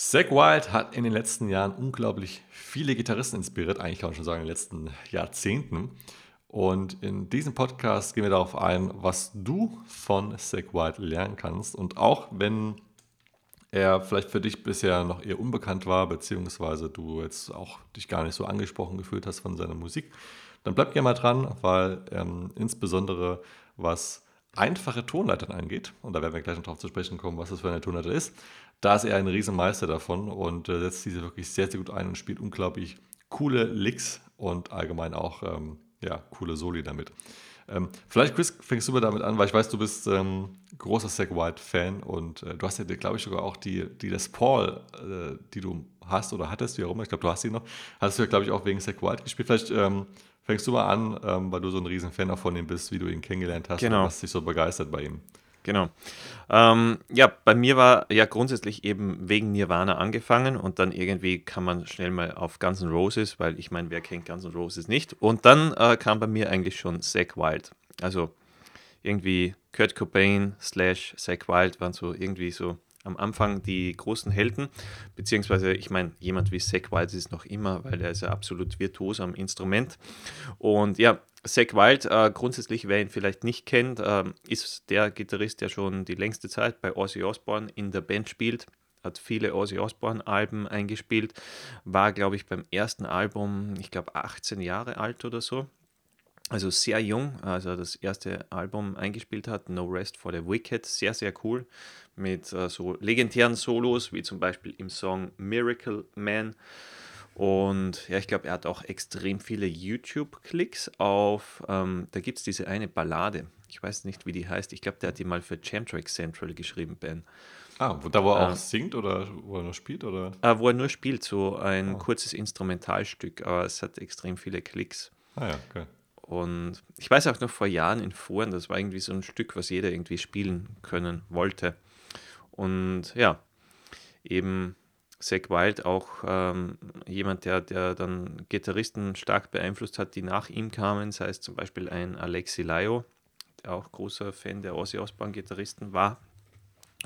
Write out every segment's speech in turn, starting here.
Zack Wild hat in den letzten Jahren unglaublich viele Gitarristen inspiriert, eigentlich kann man schon sagen, in den letzten Jahrzehnten. Und in diesem Podcast gehen wir darauf ein, was du von Zack Wild lernen kannst. Und auch wenn er vielleicht für dich bisher noch eher unbekannt war, beziehungsweise du jetzt auch dich gar nicht so angesprochen gefühlt hast von seiner Musik, dann bleib gerne mal dran, weil ähm, insbesondere was einfache Tonleitern angeht, und da werden wir gleich noch darauf zu sprechen kommen, was das für eine Tonleiter ist, da ist er ein Riesenmeister davon und äh, setzt diese wirklich sehr, sehr gut ein und spielt unglaublich coole Licks und allgemein auch ähm, ja, coole Soli damit. Ähm, vielleicht, Chris, fängst du mal damit an, weil ich weiß, du bist ähm, großer Zack White-Fan und äh, du hast ja, glaube ich, sogar auch die, die Les Paul, äh, die du hast oder hattest, wie auch immer, ich glaube, du hast sie noch, hast du ja, glaube ich, auch wegen Zack White gespielt. Vielleicht ähm, fängst du mal an, ähm, weil du so ein riesen Fan von ihm bist, wie du ihn kennengelernt hast genau. und was dich so begeistert bei ihm. Genau. Ähm, ja, bei mir war ja grundsätzlich eben wegen Nirvana angefangen und dann irgendwie kam man schnell mal auf Guns N' Roses, weil ich meine, wer kennt Guns N' Roses nicht? Und dann äh, kam bei mir eigentlich schon Zack Wild. Also irgendwie Kurt Cobain slash Zack Wild waren so irgendwie so am Anfang die großen Helden, beziehungsweise ich meine, jemand wie Zack Wild ist noch immer, weil er ist ja absolut virtuos am Instrument. Und ja, Zack Wild, äh, grundsätzlich, wer ihn vielleicht nicht kennt, äh, ist der Gitarrist, der schon die längste Zeit bei Ozzy Osbourne in der Band spielt. Hat viele Ozzy Osbourne-Alben eingespielt. War, glaube ich, beim ersten Album, ich glaube, 18 Jahre alt oder so. Also sehr jung, also das erste Album eingespielt hat, No Rest for the Wicked. Sehr, sehr cool. Mit äh, so legendären Solos, wie zum Beispiel im Song Miracle Man. Und ja, ich glaube, er hat auch extrem viele YouTube-Klicks auf, ähm, da gibt es diese eine Ballade. Ich weiß nicht, wie die heißt. Ich glaube, der hat die mal für Jamtrack Central geschrieben, Ben. Ah, da wo er äh, auch singt oder wo er nur spielt? Oder? Äh, wo er nur spielt, so ein oh. kurzes Instrumentalstück, aber es hat extrem viele Klicks. Ah ja, okay. Und ich weiß auch noch vor Jahren in Foren, das war irgendwie so ein Stück, was jeder irgendwie spielen können wollte. Und ja, eben Zack Wild auch ähm, jemand, der, der dann Gitarristen stark beeinflusst hat, die nach ihm kamen, sei es zum Beispiel ein Alexi Laio, der auch großer Fan der Ozzy Osbourne Gitarristen war.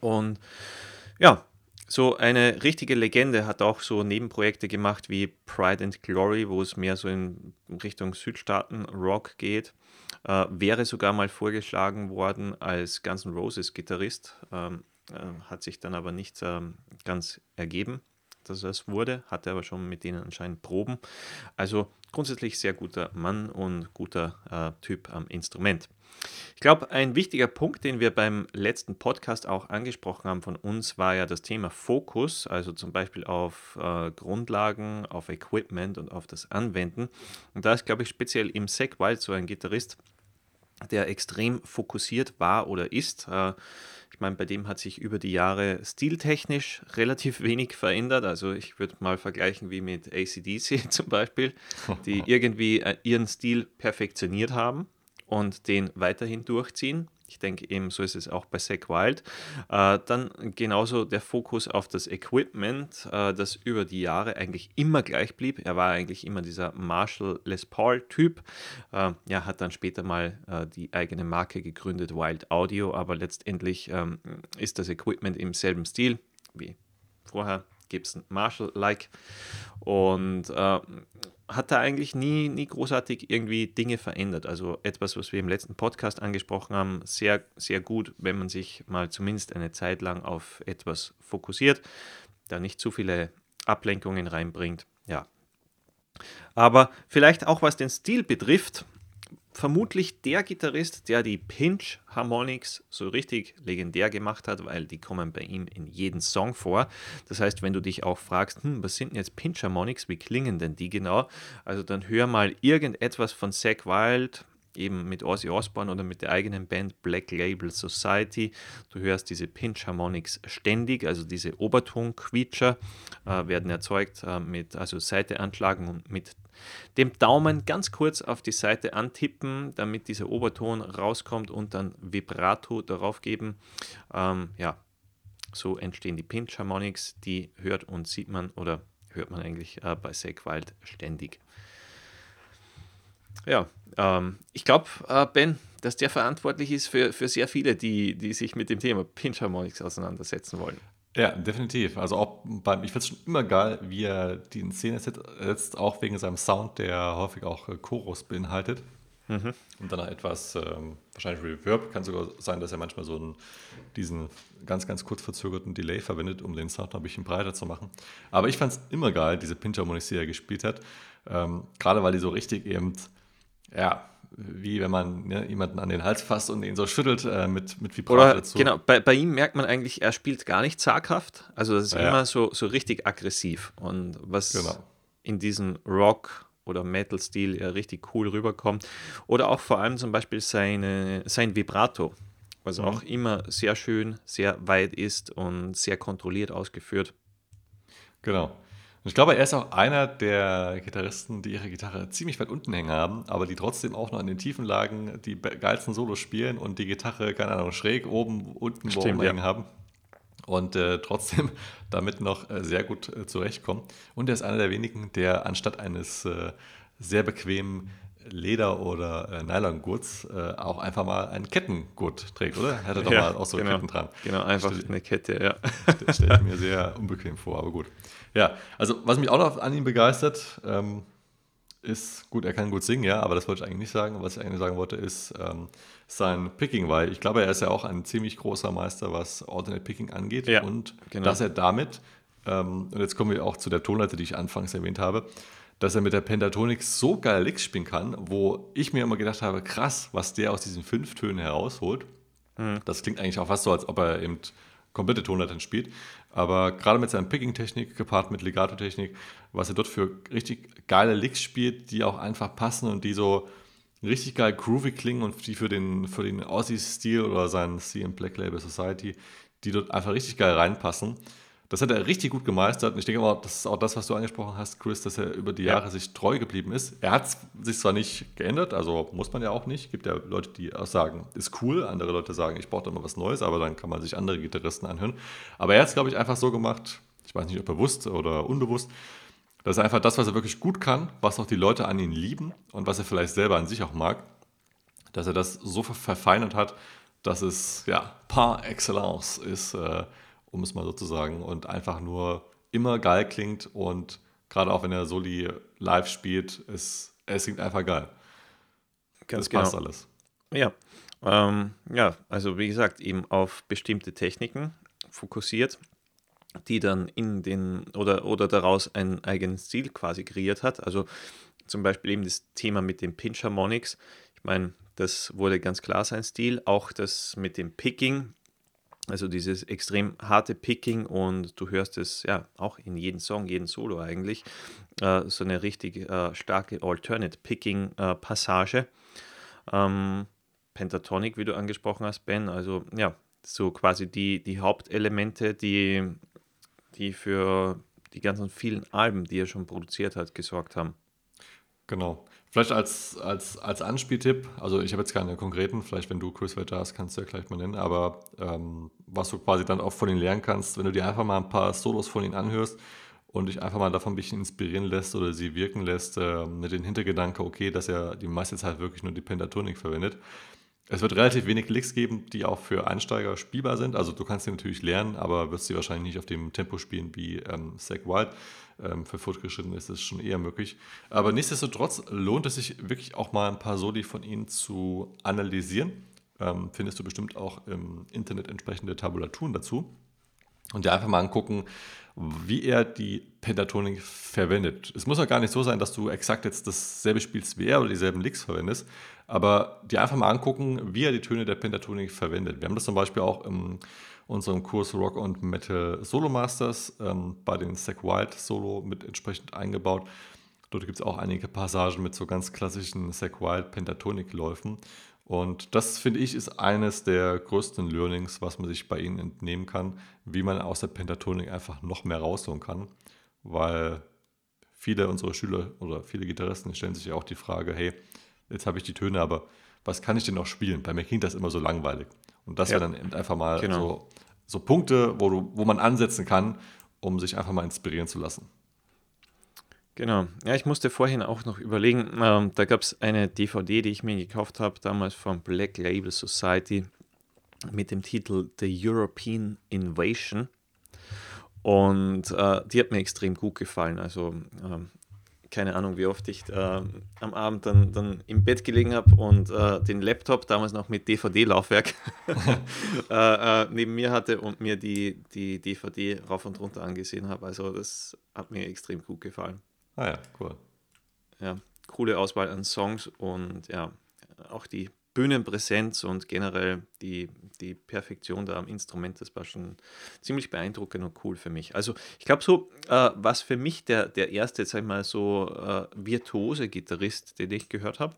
Und ja, so eine richtige Legende hat auch so Nebenprojekte gemacht wie Pride and Glory, wo es mehr so in Richtung Südstaaten-Rock geht. Äh, wäre sogar mal vorgeschlagen worden als Guns N' Roses Gitarrist. Ähm, äh, hat sich dann aber nicht ähm, ganz ergeben, dass es wurde, hatte aber schon mit denen anscheinend Proben. Also grundsätzlich sehr guter Mann und guter äh, Typ am Instrument. Ich glaube, ein wichtiger Punkt, den wir beim letzten Podcast auch angesprochen haben von uns, war ja das Thema Fokus, also zum Beispiel auf äh, Grundlagen, auf Equipment und auf das Anwenden. Und da ist, glaube ich, speziell im Zack Wild so ein Gitarrist, der extrem fokussiert war oder ist. Äh, ich meine, bei dem hat sich über die Jahre stiltechnisch relativ wenig verändert. Also ich würde mal vergleichen wie mit ACDC zum Beispiel, die irgendwie äh, ihren Stil perfektioniert haben und den weiterhin durchziehen. Ich denke eben, so ist es auch bei Zack Wild. Äh, dann genauso der Fokus auf das Equipment, äh, das über die Jahre eigentlich immer gleich blieb. Er war eigentlich immer dieser Marshall Les Paul-Typ. Äh, ja, hat dann später mal äh, die eigene Marke gegründet, Wild Audio, aber letztendlich ähm, ist das Equipment im selben Stil wie vorher. Gibson Marshall-like. Und äh, hat da eigentlich nie, nie großartig irgendwie Dinge verändert. Also etwas, was wir im letzten Podcast angesprochen haben, sehr, sehr gut, wenn man sich mal zumindest eine Zeit lang auf etwas fokussiert, da nicht zu viele Ablenkungen reinbringt. Ja. Aber vielleicht auch was den Stil betrifft, vermutlich der Gitarrist, der die Pinch Harmonics so richtig legendär gemacht hat, weil die kommen bei ihm in jedem Song vor. Das heißt, wenn du dich auch fragst, hm, was sind denn jetzt Pinch Harmonics, wie klingen denn die genau? Also dann hör mal irgendetwas von Zack Wild, eben mit Ozzy Osbourne oder mit der eigenen Band Black Label Society. Du hörst diese Pinch Harmonics ständig, also diese Oberton-Quietscher äh, werden erzeugt äh, mit also Seite anschlagen und mit dem Daumen ganz kurz auf die Seite antippen, damit dieser Oberton rauskommt und dann Vibrato darauf geben. Ähm, ja, so entstehen die Pinch Harmonics, die hört und sieht man oder hört man eigentlich äh, bei Zack Wild ständig. Ja, ähm, ich glaube, äh, Ben, dass der verantwortlich ist für, für sehr viele, die, die sich mit dem Thema Pinch Harmonics auseinandersetzen wollen. Ja, definitiv. Also auch beim, ich finde es schon immer geil, wie er die in Szene setzt, auch wegen seinem Sound, der häufig auch äh, Chorus beinhaltet. Mhm. Und dann etwas, ähm, wahrscheinlich Reverb, kann sogar sein, dass er manchmal so einen, diesen ganz, ganz kurz verzögerten Delay verwendet, um den Sound noch ein bisschen breiter zu machen. Aber ich fand es immer geil, diese Pinch-Harmonies, die er gespielt hat. Ähm, Gerade weil die so richtig eben, ja, wie wenn man ne, jemanden an den Hals fasst und ihn so schüttelt äh, mit, mit Vibrato dazu. Genau, bei, bei ihm merkt man eigentlich, er spielt gar nicht zaghaft. Also das ist ja, immer so, so richtig aggressiv. Und was genau. in diesem Rock- oder Metal-Stil ja richtig cool rüberkommt. Oder auch vor allem zum Beispiel seine, sein Vibrato, was mhm. auch immer sehr schön, sehr weit ist und sehr kontrolliert ausgeführt. Genau. Und ich glaube, er ist auch einer der Gitarristen, die ihre Gitarre ziemlich weit unten hängen haben, aber die trotzdem auch noch in den tiefen Lagen die geilsten Solos spielen und die Gitarre, keine Ahnung, schräg oben, unten, wo oben ja. hängen haben. Und äh, trotzdem damit noch äh, sehr gut äh, zurechtkommen. Und er ist einer der wenigen, der anstatt eines äh, sehr bequemen Leder- oder äh, Nylongurts äh, auch einfach mal einen Kettengurt trägt, oder? Er hatte doch ja, mal auch so genau. Ketten dran. Genau, einfach stell, eine Kette, ja. Das stelle ich mir sehr unbequem vor, aber gut. Ja, also was mich auch noch an ihm begeistert, ähm, ist, gut, er kann gut singen, ja, aber das wollte ich eigentlich nicht sagen. Was ich eigentlich sagen wollte, ist ähm, sein Picking, weil ich glaube, er ist ja auch ein ziemlich großer Meister, was Alternate Picking angeht. Ja, und genau. dass er damit, ähm, und jetzt kommen wir auch zu der Tonleiter, die ich anfangs erwähnt habe, dass er mit der Pentatonik so geil Licks spielen kann, wo ich mir immer gedacht habe, krass, was der aus diesen fünf Tönen herausholt. Mhm. Das klingt eigentlich auch fast so, als ob er eben komplette Tonleitern spielt. Aber gerade mit seiner Picking-Technik gepaart mit Legato-Technik, was er dort für richtig geile Licks spielt, die auch einfach passen und die so richtig geil groovy klingen und die für den, für den Aussie-Stil oder seinen CM Black Label Society, die dort einfach richtig geil reinpassen. Das hat er richtig gut gemeistert. Und ich denke mal, das ist auch das, was du angesprochen hast, Chris, dass er über die ja. Jahre sich treu geblieben ist. Er hat sich zwar nicht geändert, also muss man ja auch nicht. Es gibt ja Leute, die auch sagen, ist cool. Andere Leute sagen, ich brauche da mal was Neues, aber dann kann man sich andere Gitarristen anhören. Aber er hat es, glaube ich, einfach so gemacht, ich weiß nicht, ob bewusst oder unbewusst, dass er einfach das, was er wirklich gut kann, was auch die Leute an ihn lieben und was er vielleicht selber an sich auch mag, dass er das so verfeinert hat, dass es ja par excellence ist. Äh, um es mal so zu sagen, und einfach nur immer geil klingt und gerade auch wenn er Soli live spielt, es, es klingt einfach geil. Ganz das genau. passt alles. Ja. Ähm, ja, also wie gesagt, eben auf bestimmte Techniken fokussiert, die dann in den oder, oder daraus einen eigenen Stil quasi kreiert hat. Also zum Beispiel eben das Thema mit den Pinch Harmonics. Ich meine, das wurde ganz klar sein Stil. Auch das mit dem Picking also dieses extrem harte Picking und du hörst es ja auch in jedem Song, jedem Solo eigentlich, äh, so eine richtig äh, starke Alternate Picking äh, Passage. Ähm, Pentatonic, wie du angesprochen hast, Ben, also ja, so quasi die, die Hauptelemente, die, die für die ganzen vielen Alben, die er schon produziert hat, gesorgt haben. Genau. Vielleicht als, als, als Anspieltipp, also ich habe jetzt keine konkreten, vielleicht wenn du Chris weiter hast, kannst du ja gleich mal nennen, aber ähm, was du quasi dann auch von ihnen lernen kannst, wenn du dir einfach mal ein paar Solos von ihnen anhörst und dich einfach mal davon ein bisschen inspirieren lässt oder sie wirken lässt, äh, mit dem Hintergedanke, okay, dass er die meiste Zeit wirklich nur die Pentatonik verwendet. Es wird relativ wenig Licks geben, die auch für Einsteiger spielbar sind. Also du kannst sie natürlich lernen, aber wirst sie wahrscheinlich nicht auf dem Tempo spielen wie ähm, Zach Wild. Ähm, für Fortgeschrittene ist es schon eher möglich. Aber nichtsdestotrotz lohnt es sich wirklich auch mal ein paar Soli von ihnen zu analysieren. Ähm, findest du bestimmt auch im Internet entsprechende Tabulaturen dazu. Und dir einfach mal angucken, wie er die Pentatonik verwendet. Es muss ja gar nicht so sein, dass du exakt jetzt dasselbe spielst wie er oder dieselben Licks verwendest, aber dir einfach mal angucken, wie er die Töne der Pentatonik verwendet. Wir haben das zum Beispiel auch in unserem Kurs Rock und Metal Solo Masters ähm, bei den Zack Wild Solo mit entsprechend eingebaut. Dort gibt es auch einige Passagen mit so ganz klassischen Zack Wild Pentatonik-Läufen. Und das finde ich ist eines der größten Learnings, was man sich bei ihnen entnehmen kann, wie man aus der Pentatonik einfach noch mehr rausholen kann. Weil viele unserer Schüler oder viele Gitarristen stellen sich ja auch die Frage, hey, jetzt habe ich die Töne, aber was kann ich denn noch spielen? Bei mir klingt das immer so langweilig. Und das ja. wäre dann einfach mal genau. so, so Punkte, wo, du, wo man ansetzen kann, um sich einfach mal inspirieren zu lassen. Genau. Ja, ich musste vorhin auch noch überlegen, ähm, da gab es eine DVD, die ich mir gekauft habe, damals von Black Label Society mit dem Titel The European Invasion. Und äh, die hat mir extrem gut gefallen. Also ähm, keine Ahnung, wie oft ich äh, am Abend dann, dann im Bett gelegen habe und äh, den Laptop, damals noch mit DVD-Laufwerk, äh, äh, neben mir hatte und mir die, die DVD rauf und runter angesehen habe. Also das hat mir extrem gut gefallen. Ah ja, cool. Ja, coole Auswahl an Songs und ja, auch die Bühnenpräsenz und generell die, die Perfektion da am Instrument, das war schon ziemlich beeindruckend und cool für mich. Also ich glaube so, äh, was für mich der, der erste, sag ich mal, so äh, virtuose Gitarrist, den ich gehört habe,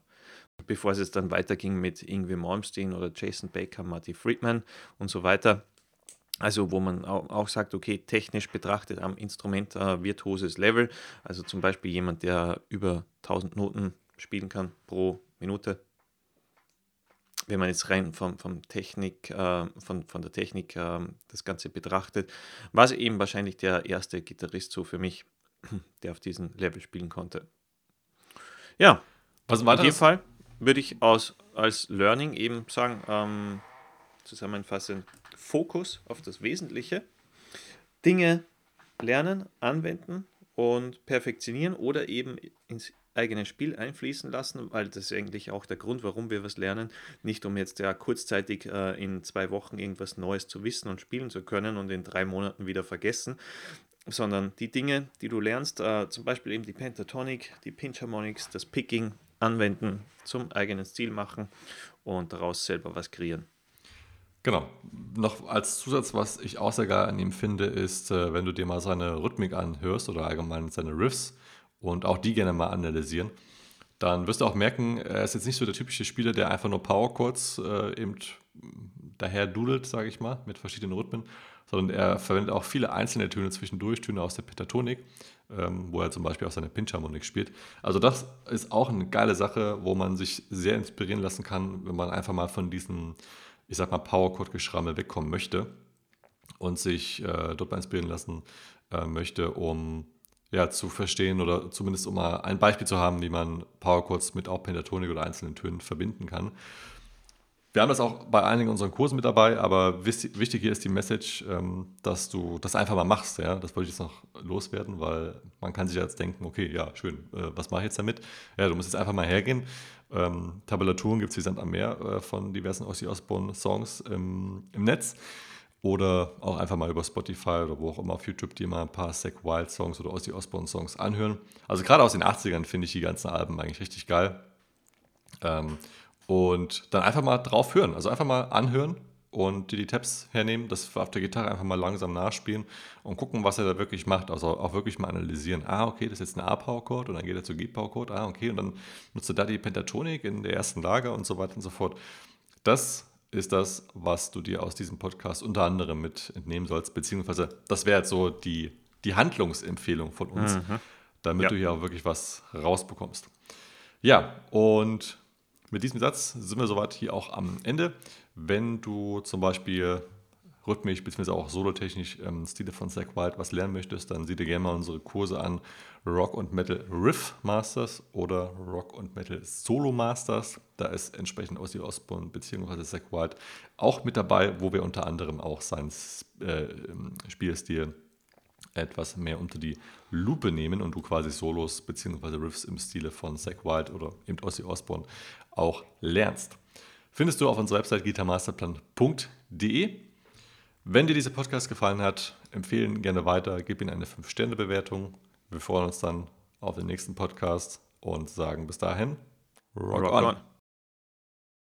bevor es jetzt dann weiterging mit Ingwie Malmsteen oder Jason Baker, Marty Friedman und so weiter. Also wo man auch sagt, okay, technisch betrachtet am Instrument äh, virtuoses Level. Also zum Beispiel jemand, der über 1000 Noten spielen kann pro Minute wenn man jetzt rein vom, vom Technik, äh, von, von der Technik äh, das Ganze betrachtet, war es eben wahrscheinlich der erste Gitarrist so für mich, der auf diesem Level spielen konnte. Ja, Was in dem Fall würde ich aus, als Learning eben sagen, ähm, zusammenfassend, Fokus auf das Wesentliche, Dinge lernen, anwenden und perfektionieren oder eben ins eigene Spiel einfließen lassen, weil das ist eigentlich auch der Grund, warum wir was lernen. Nicht um jetzt ja kurzzeitig äh, in zwei Wochen irgendwas Neues zu wissen und spielen zu können und in drei Monaten wieder vergessen, sondern die Dinge, die du lernst, äh, zum Beispiel eben die Pentatonic, die Pinch Harmonics, das Picking anwenden, zum eigenen Stil machen und daraus selber was kreieren. Genau. Noch als Zusatz, was ich auch sehr geil an ihm finde, ist, äh, wenn du dir mal seine Rhythmik anhörst oder allgemein seine Riffs, und auch die gerne mal analysieren, dann wirst du auch merken, er ist jetzt nicht so der typische Spieler, der einfach nur Power Chords äh, eben daher dudelt, sage ich mal, mit verschiedenen Rhythmen, sondern er verwendet auch viele einzelne Töne zwischendurch, Töne aus der Pentatonik, ähm, wo er zum Beispiel auch seine Pinchharmonik spielt. Also das ist auch eine geile Sache, wo man sich sehr inspirieren lassen kann, wenn man einfach mal von diesem, ich sag mal, Power Chord Geschrammel wegkommen möchte und sich äh, dort mal inspirieren lassen äh, möchte, um ja, zu verstehen oder zumindest um mal ein Beispiel zu haben, wie man Powerchords mit auch Pentatonik oder einzelnen Tönen verbinden kann. Wir haben das auch bei einigen unserer Kursen mit dabei, aber wichtig hier ist die Message, ähm, dass du das einfach mal machst. Ja? Das wollte ich jetzt noch loswerden, weil man kann sich jetzt denken, okay, ja, schön, äh, was mache ich jetzt damit? Ja, du musst jetzt einfach mal hergehen. Ähm, Tabulaturen gibt es wie Sand am Meer äh, von diversen Ossi Osbourne-Songs im, im Netz. Oder auch einfach mal über Spotify oder wo auch immer auf YouTube dir mal ein paar Zack Wild Songs oder Ozzy Osbourne Songs anhören. Also gerade aus den 80ern finde ich die ganzen Alben eigentlich richtig geil. Ähm, und dann einfach mal drauf hören. Also einfach mal anhören und dir die Tabs hernehmen, das auf der Gitarre einfach mal langsam nachspielen und gucken, was er da wirklich macht. Also auch wirklich mal analysieren. Ah, okay, das ist jetzt ein A-Power-Chord und dann geht er zu G-Power-Chord. Ah, okay, und dann nutzt er da die Pentatonik in der ersten Lage und so weiter und so fort. Das ist das, was du dir aus diesem Podcast unter anderem mit entnehmen sollst, beziehungsweise das wäre jetzt so die, die Handlungsempfehlung von uns, mhm. damit ja. du hier auch wirklich was rausbekommst. Ja, und mit diesem Satz sind wir soweit hier auch am Ende. Wenn du zum Beispiel rhythmisch bzw. auch solotechnisch ähm, Stile von Zack Wild was lernen möchtest, dann sieh dir gerne mal unsere Kurse an Rock und Metal Riff Masters oder Rock und Metal Solo Masters. Da ist entsprechend Ozzy Osbourne bzw. Zack Wild auch mit dabei, wo wir unter anderem auch seinen äh, Spielstil etwas mehr unter die Lupe nehmen und du quasi Solos bzw. Riffs im Stile von Zack Wild oder eben Ozzy Osbourne auch lernst. Findest du auf unserer Website gitarmasterplan.de. Wenn dir dieser Podcast gefallen hat, empfehlen gerne weiter, gib ihm eine 5-Sterne-Bewertung. Wir freuen uns dann auf den nächsten Podcast und sagen bis dahin, rock, rock on. on.